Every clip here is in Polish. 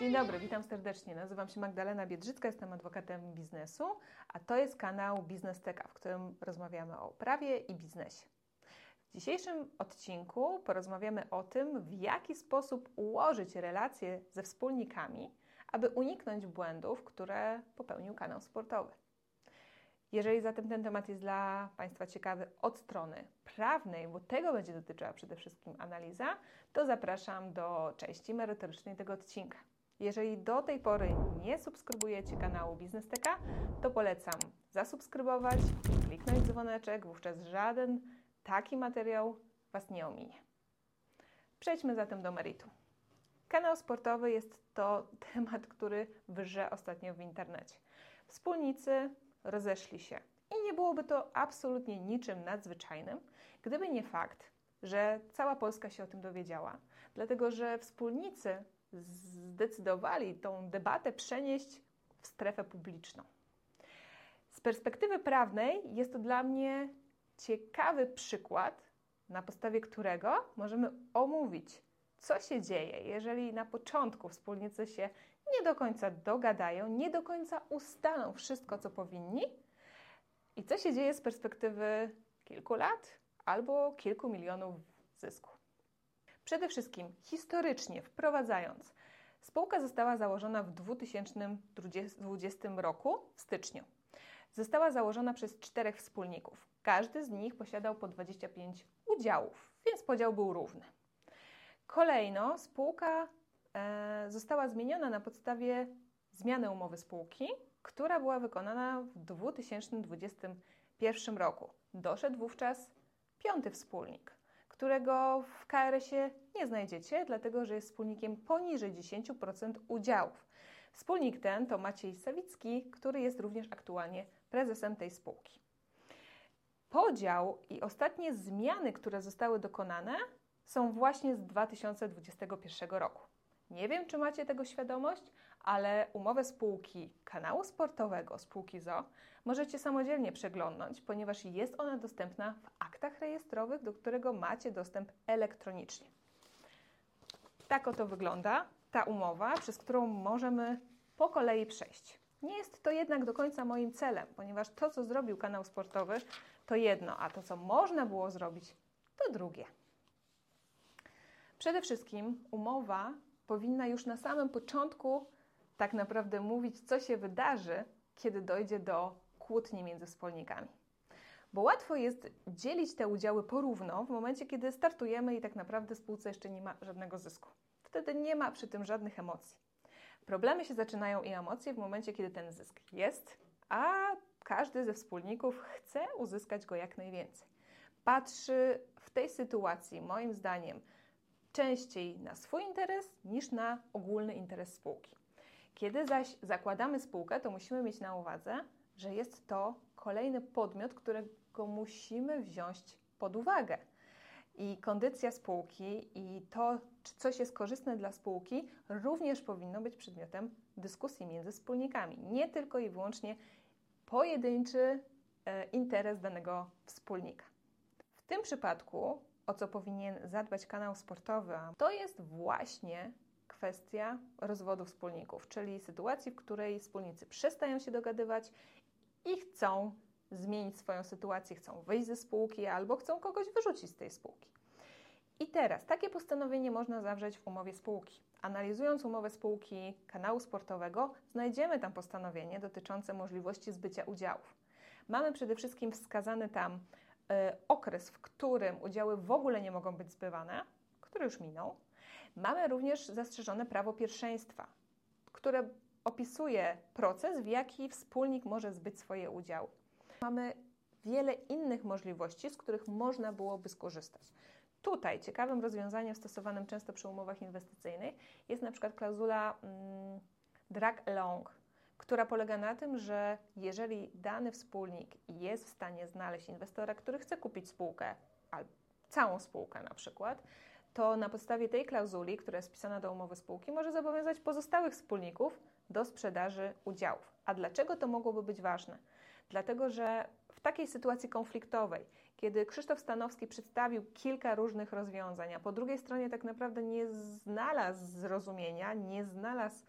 Dzień dobry, witam serdecznie. Nazywam się Magdalena Biedrzycka, jestem adwokatem biznesu, a to jest kanał Biznes Teka, w którym rozmawiamy o prawie i biznesie. W dzisiejszym odcinku porozmawiamy o tym, w jaki sposób ułożyć relacje ze wspólnikami, aby uniknąć błędów, które popełnił kanał sportowy. Jeżeli zatem ten temat jest dla Państwa ciekawy od strony prawnej, bo tego będzie dotyczyła przede wszystkim analiza, to zapraszam do części merytorycznej tego odcinka. Jeżeli do tej pory nie subskrybujecie kanału Biznesteka, to polecam zasubskrybować, kliknąć dzwoneczek, wówczas żaden taki materiał Was nie ominie. Przejdźmy zatem do meritum. Kanał sportowy jest to temat, który wrze ostatnio w internecie. Wspólnicy rozeszli się i nie byłoby to absolutnie niczym nadzwyczajnym, gdyby nie fakt, że cała Polska się o tym dowiedziała, dlatego że wspólnicy zdecydowali tą debatę przenieść w strefę publiczną. Z perspektywy prawnej jest to dla mnie ciekawy przykład, na podstawie którego możemy omówić, co się dzieje, jeżeli na początku wspólnicy się nie do końca dogadają, nie do końca ustalą wszystko, co powinni, i co się dzieje z perspektywy kilku lat albo kilku milionów zysku. Przede wszystkim historycznie wprowadzając, spółka została założona w 2020 roku w styczniu. Została założona przez czterech wspólników. Każdy z nich posiadał po 25 udziałów, więc podział był równy. Kolejno spółka e, została zmieniona na podstawie zmiany umowy spółki, która była wykonana w 2021 roku. Doszedł wówczas piąty wspólnik którego w KRS-ie nie znajdziecie, dlatego że jest wspólnikiem poniżej 10% udziałów. Wspólnik ten to Maciej Sawicki, który jest również aktualnie prezesem tej spółki. Podział i ostatnie zmiany, które zostały dokonane, są właśnie z 2021 roku. Nie wiem, czy macie tego świadomość, ale umowę spółki kanału sportowego, spółki ZO, możecie samodzielnie przeglądnąć, ponieważ jest ona dostępna w aktach rejestrowych, do którego macie dostęp elektronicznie. Tak oto wygląda ta umowa, przez którą możemy po kolei przejść. Nie jest to jednak do końca moim celem, ponieważ to, co zrobił kanał sportowy, to jedno, a to, co można było zrobić, to drugie. Przede wszystkim umowa powinna już na samym początku tak naprawdę mówić, co się wydarzy, kiedy dojdzie do kłótni między wspólnikami. Bo łatwo jest dzielić te udziały porówno w momencie, kiedy startujemy i tak naprawdę spółce jeszcze nie ma żadnego zysku. Wtedy nie ma przy tym żadnych emocji. Problemy się zaczynają i emocje w momencie, kiedy ten zysk jest, a każdy ze wspólników chce uzyskać go jak najwięcej. Patrzy w tej sytuacji, moim zdaniem, częściej na swój interes niż na ogólny interes spółki. Kiedy zaś zakładamy spółkę, to musimy mieć na uwadze, że jest to kolejny podmiot, którego musimy wziąć pod uwagę. I kondycja spółki i to, czy coś jest korzystne dla spółki, również powinno być przedmiotem dyskusji między wspólnikami. Nie tylko i wyłącznie pojedynczy e, interes danego wspólnika. W tym przypadku o co powinien zadbać kanał sportowy, to jest właśnie kwestia rozwodu wspólników, czyli sytuacji, w której wspólnicy przestają się dogadywać i chcą zmienić swoją sytuację, chcą wyjść ze spółki albo chcą kogoś wyrzucić z tej spółki. I teraz takie postanowienie można zawrzeć w umowie spółki. Analizując umowę spółki kanału sportowego, znajdziemy tam postanowienie dotyczące możliwości zbycia udziałów. Mamy przede wszystkim wskazany tam E, okres, w którym udziały w ogóle nie mogą być zbywane, który już minął. Mamy również zastrzeżone prawo pierwszeństwa, które opisuje proces, w jaki wspólnik może zbyć swoje udziały. Mamy wiele innych możliwości, z których można byłoby skorzystać. Tutaj ciekawym rozwiązaniem stosowanym często przy umowach inwestycyjnych jest na przykład klauzula mm, drag along, która polega na tym, że jeżeli dany wspólnik jest w stanie znaleźć inwestora, który chce kupić spółkę, albo całą spółkę na przykład, to na podstawie tej klauzuli, która jest wpisana do umowy spółki, może zobowiązać pozostałych wspólników do sprzedaży udziałów. A dlaczego to mogłoby być ważne? Dlatego, że w takiej sytuacji konfliktowej, kiedy Krzysztof Stanowski przedstawił kilka różnych rozwiązań, a po drugiej stronie tak naprawdę nie znalazł zrozumienia, nie znalazł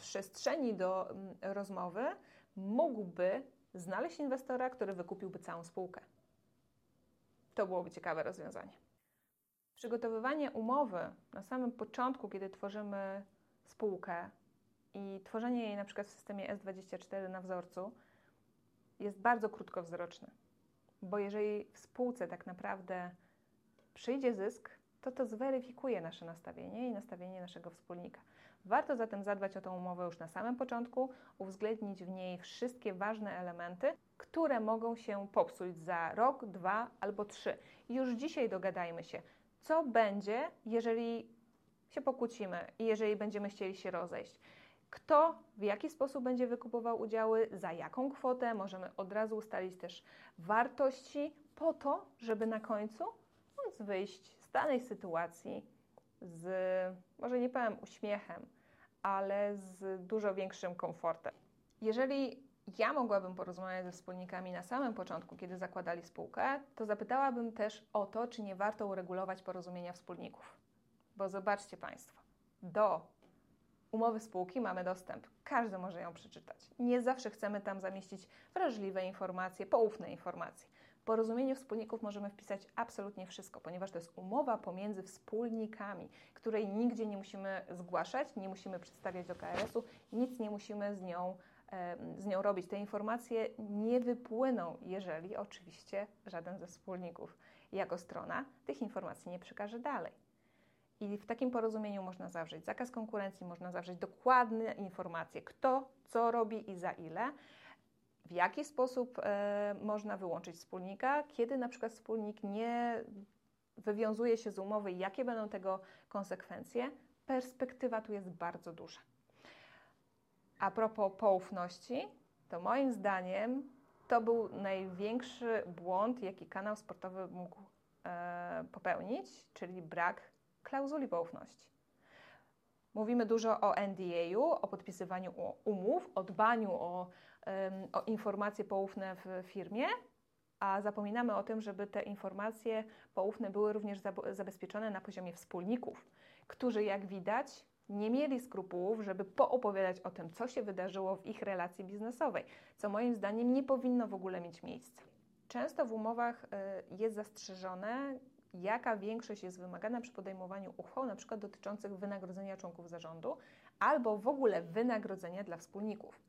przestrzeni do mm, rozmowy, mógłby znaleźć inwestora, który wykupiłby całą spółkę. To byłoby ciekawe rozwiązanie. Przygotowywanie umowy na samym początku, kiedy tworzymy spółkę i tworzenie jej na przykład w systemie S24 na wzorcu jest bardzo krótkowzroczne, bo jeżeli w spółce tak naprawdę przyjdzie zysk, to to zweryfikuje nasze nastawienie i nastawienie naszego wspólnika. Warto zatem zadbać o tę umowę już na samym początku, uwzględnić w niej wszystkie ważne elementy, które mogą się popsuć za rok, dwa albo trzy. Już dzisiaj dogadajmy się, co będzie, jeżeli się pokłócimy i jeżeli będziemy chcieli się rozejść. Kto w jaki sposób będzie wykupował udziały, za jaką kwotę, możemy od razu ustalić też wartości, po to, żeby na końcu móc wyjść z danej sytuacji z, może nie powiem uśmiechem, ale z dużo większym komfortem. Jeżeli ja mogłabym porozmawiać ze wspólnikami na samym początku, kiedy zakładali spółkę, to zapytałabym też o to, czy nie warto uregulować porozumienia wspólników. Bo zobaczcie Państwo, do umowy spółki mamy dostęp. Każdy może ją przeczytać. Nie zawsze chcemy tam zamieścić wrażliwe informacje, poufne informacje. W porozumieniu wspólników możemy wpisać absolutnie wszystko, ponieważ to jest umowa pomiędzy wspólnikami, której nigdzie nie musimy zgłaszać, nie musimy przedstawiać do KRS-u, nic nie musimy z nią, z nią robić. Te informacje nie wypłyną, jeżeli oczywiście żaden ze wspólników jako strona tych informacji nie przekaże dalej. I w takim porozumieniu można zawrzeć zakaz konkurencji, można zawrzeć dokładne informacje, kto co robi i za ile w jaki sposób e, można wyłączyć wspólnika, kiedy na przykład wspólnik nie wywiązuje się z umowy i jakie będą tego konsekwencje. Perspektywa tu jest bardzo duża. A propos poufności, to moim zdaniem to był największy błąd, jaki kanał sportowy mógł e, popełnić, czyli brak klauzuli poufności. Mówimy dużo o NDA-u, o podpisywaniu umów, o dbaniu o, o informacje poufne w firmie, a zapominamy o tym, żeby te informacje poufne były również zabezpieczone na poziomie wspólników, którzy, jak widać, nie mieli skrupułów, żeby poopowiadać o tym, co się wydarzyło w ich relacji biznesowej, co moim zdaniem nie powinno w ogóle mieć miejsca. Często w umowach y, jest zastrzeżone, jaka większość jest wymagana przy podejmowaniu uchwał, na przykład dotyczących wynagrodzenia członków zarządu albo w ogóle wynagrodzenia dla wspólników.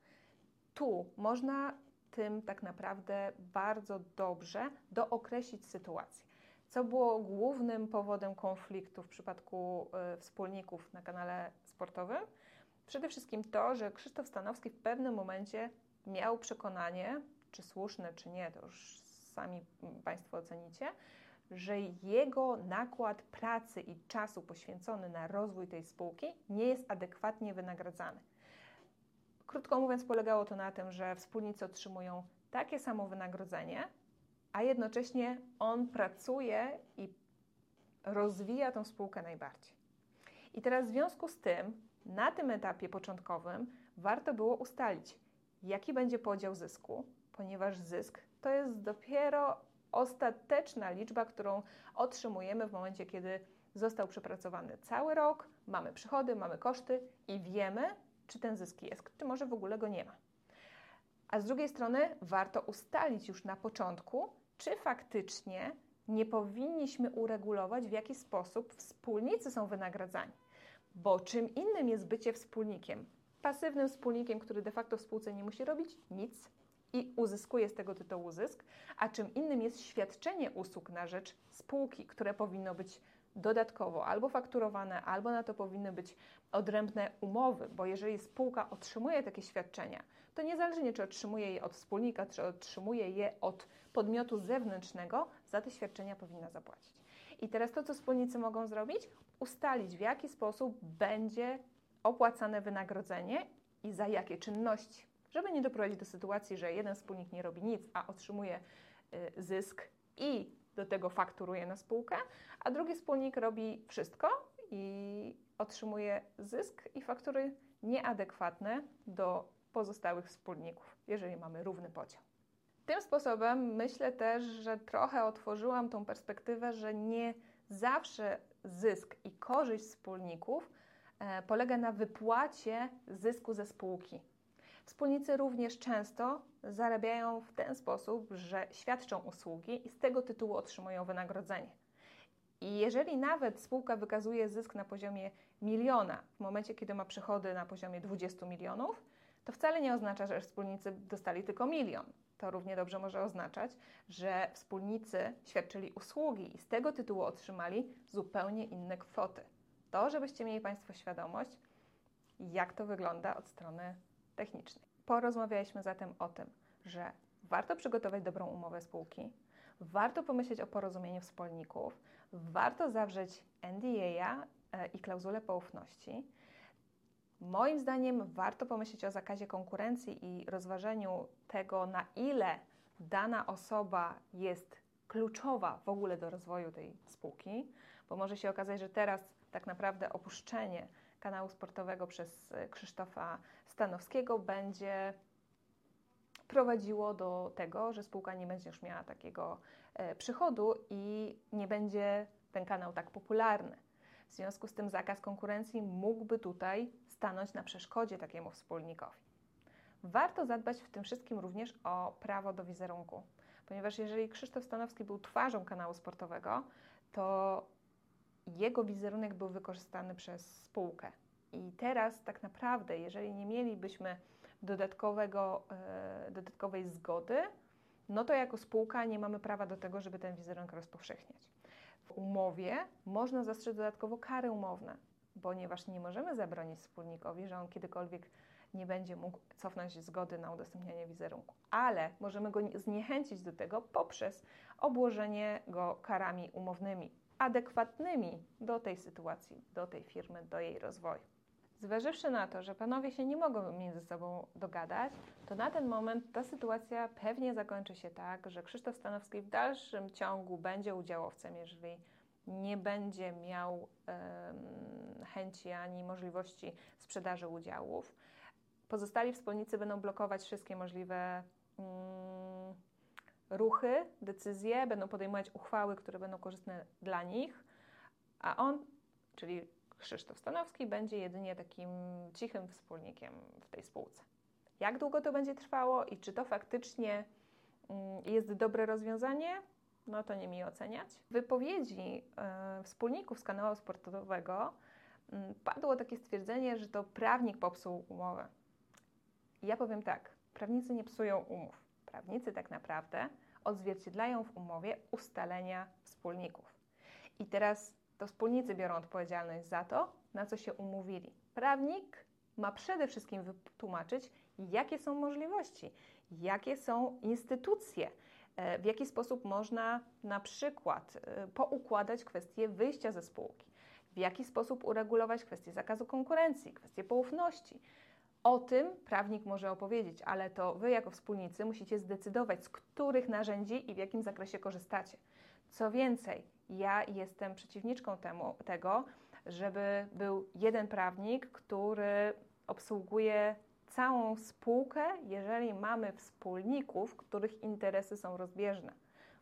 Tu można tym tak naprawdę bardzo dobrze dookreślić sytuację. Co było głównym powodem konfliktu w przypadku y, wspólników na kanale sportowym? Przede wszystkim to, że Krzysztof Stanowski w pewnym momencie miał przekonanie, czy słuszne, czy nie, to już sami Państwo ocenicie, że jego nakład pracy i czasu poświęcony na rozwój tej spółki nie jest adekwatnie wynagradzany. Krótko mówiąc, polegało to na tym, że wspólnicy otrzymują takie samo wynagrodzenie, a jednocześnie on pracuje i rozwija tą spółkę najbardziej. I teraz w związku z tym, na tym etapie początkowym warto było ustalić, jaki będzie podział zysku, ponieważ zysk to jest dopiero ostateczna liczba, którą otrzymujemy w momencie, kiedy został przepracowany cały rok, mamy przychody, mamy koszty i wiemy, czy ten zysk jest, czy może w ogóle go nie ma. A z drugiej strony warto ustalić już na początku, czy faktycznie nie powinniśmy uregulować, w jaki sposób wspólnicy są wynagradzani. Bo czym innym jest bycie wspólnikiem? Pasywnym wspólnikiem, który de facto w spółce nie musi robić nic, i uzyskuje z tego tytułu zysk, a czym innym jest świadczenie usług na rzecz spółki, które powinno być dodatkowo albo fakturowane, albo na to powinny być odrębne umowy, bo jeżeli spółka otrzymuje takie świadczenia, to niezależnie czy otrzymuje je od wspólnika, czy otrzymuje je od podmiotu zewnętrznego, za te świadczenia powinna zapłacić. I teraz to, co wspólnicy mogą zrobić, ustalić w jaki sposób będzie opłacane wynagrodzenie i za jakie czynności żeby nie doprowadzić do sytuacji, że jeden wspólnik nie robi nic, a otrzymuje y, zysk i do tego fakturuje na spółkę, a drugi wspólnik robi wszystko i otrzymuje zysk i faktury nieadekwatne do pozostałych wspólników, jeżeli mamy równy podział. Tym sposobem myślę też, że trochę otworzyłam tą perspektywę, że nie zawsze zysk i korzyść wspólników e, polega na wypłacie zysku ze spółki. Wspólnicy również często zarabiają w ten sposób, że świadczą usługi i z tego tytułu otrzymują wynagrodzenie. I jeżeli nawet spółka wykazuje zysk na poziomie miliona, w momencie kiedy ma przychody na poziomie 20 milionów, to wcale nie oznacza, że wspólnicy dostali tylko milion. To równie dobrze może oznaczać, że wspólnicy świadczyli usługi i z tego tytułu otrzymali zupełnie inne kwoty. To, żebyście mieli Państwo świadomość, jak to wygląda od strony technicznej. Porozmawialiśmy zatem o tym, że warto przygotować dobrą umowę spółki, warto pomyśleć o porozumieniu wspólników, warto zawrzeć NDA e, i klauzulę poufności. Moim zdaniem warto pomyśleć o zakazie konkurencji i rozważeniu tego, na ile dana osoba jest kluczowa w ogóle do rozwoju tej spółki, bo może się okazać, że teraz tak naprawdę opuszczenie kanału sportowego przez e, Krzysztofa Stanowskiego będzie prowadziło do tego, że spółka nie będzie już miała takiego e, przychodu i nie będzie ten kanał tak popularny. W związku z tym zakaz konkurencji mógłby tutaj stanąć na przeszkodzie takiemu wspólnikowi. Warto zadbać w tym wszystkim również o prawo do wizerunku, ponieważ jeżeli Krzysztof Stanowski był twarzą kanału sportowego, to jego wizerunek był wykorzystany przez spółkę. I teraz tak naprawdę, jeżeli nie mielibyśmy dodatkowego, e, dodatkowej zgody, no to jako spółka nie mamy prawa do tego, żeby ten wizerunek rozpowszechniać. W umowie można zastrzec dodatkowo kary umowne, ponieważ nie możemy zabronić wspólnikowi, że on kiedykolwiek nie będzie mógł cofnąć zgody na udostępnianie wizerunku, ale możemy go zniechęcić do tego poprzez obłożenie go karami umownymi, adekwatnymi do tej sytuacji, do tej firmy, do jej rozwoju. Zważywszy na to, że panowie się nie mogą między sobą dogadać, to na ten moment ta sytuacja pewnie zakończy się tak, że Krzysztof Stanowski w dalszym ciągu będzie udziałowcem, jeżeli nie będzie miał um, chęci ani możliwości sprzedaży udziałów. Pozostali wspólnicy będą blokować wszystkie możliwe um, ruchy, decyzje, będą podejmować uchwały, które będą korzystne dla nich, a on, czyli Krzysztof Stanowski będzie jedynie takim cichym wspólnikiem w tej spółce. Jak długo to będzie trwało i czy to faktycznie mm, jest dobre rozwiązanie, no to nie mi oceniać. W wypowiedzi y, wspólników z kanału sportowego y, padło takie stwierdzenie, że to prawnik popsuł umowę. Ja powiem tak, prawnicy nie psują umów. Prawnicy tak naprawdę odzwierciedlają w umowie ustalenia wspólników. I teraz to wspólnicy biorą odpowiedzialność za to, na co się umówili. Prawnik ma przede wszystkim wytłumaczyć, jakie są możliwości, jakie są instytucje, e, w jaki sposób można na przykład e, poukładać kwestie wyjścia ze spółki, w jaki sposób uregulować kwestie zakazu konkurencji, kwestie poufności. O tym prawnik może opowiedzieć, ale to Wy jako wspólnicy musicie zdecydować, z których narzędzi i w jakim zakresie korzystacie. Co więcej, ja jestem przeciwniczką temu, tego, żeby był jeden prawnik, który obsługuje całą spółkę, jeżeli mamy wspólników, których interesy są rozbieżne.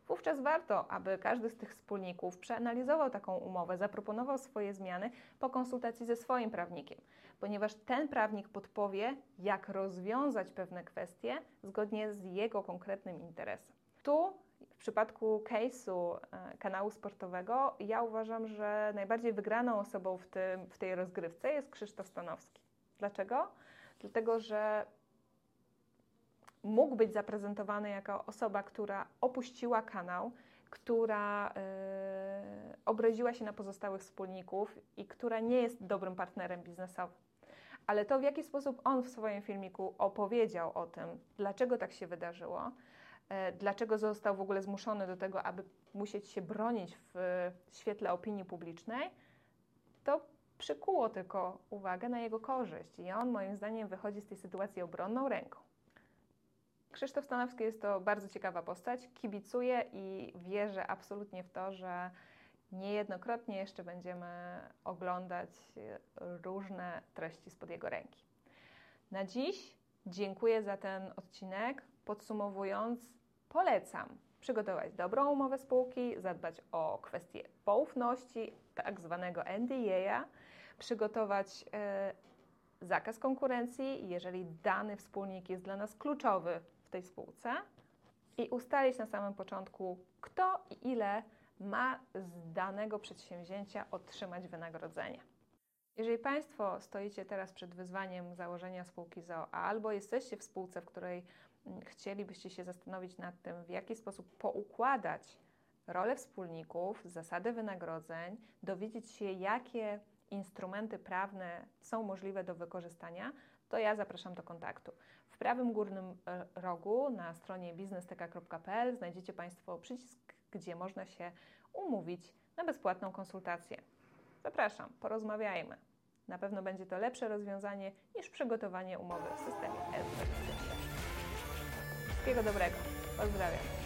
Wówczas warto, aby każdy z tych wspólników przeanalizował taką umowę, zaproponował swoje zmiany po konsultacji ze swoim prawnikiem, ponieważ ten prawnik podpowie, jak rozwiązać pewne kwestie zgodnie z jego konkretnym interesem. Tu w przypadku case'u e, kanału sportowego, ja uważam, że najbardziej wygraną osobą w, tym, w tej rozgrywce jest Krzysztof Stanowski. Dlaczego? Dlatego, że mógł być zaprezentowany jako osoba, która opuściła kanał, która yy, obraziła się na pozostałych wspólników i która nie jest dobrym partnerem biznesowym. Ale to, w jaki sposób on w swoim filmiku opowiedział o tym, dlaczego tak się wydarzyło, E, dlaczego został w ogóle zmuszony do tego, aby musieć się bronić w świetle opinii publicznej, to przykuło tylko uwagę na jego korzyść i on moim zdaniem wychodzi z tej sytuacji obronną ręką. Krzysztof Stanowski jest to bardzo ciekawa postać, kibicuje i wierzę absolutnie w to, że niejednokrotnie jeszcze będziemy oglądać różne treści spod jego ręki. Na dziś dziękuję za ten odcinek. Podsumowując, polecam przygotować dobrą umowę spółki, zadbać o kwestie poufności, tak zwanego NDA, przygotować e, zakaz konkurencji, jeżeli dany wspólnik jest dla nas kluczowy w tej spółce i ustalić na samym początku, kto i ile ma z danego przedsięwzięcia otrzymać wynagrodzenie. Jeżeli Państwo stoicie teraz przed wyzwaniem założenia spółki ZOO, albo jesteście w spółce, w której mm, chcielibyście się zastanowić nad tym, w jaki sposób poukładać rolę wspólników, zasady wynagrodzeń, dowiedzieć się, jakie instrumenty prawne są możliwe do wykorzystania, to ja zapraszam do kontaktu. W prawym górnym e, rogu na stronie biznesteka.pl znajdziecie Państwo przycisk, gdzie można się umówić na bezpłatną konsultację. Zapraszam, porozmawiajmy. Na pewno będzie to lepsze rozwiązanie niż przygotowanie umowy w systemie e Wszystkiego dobrego. Pozdrawiam.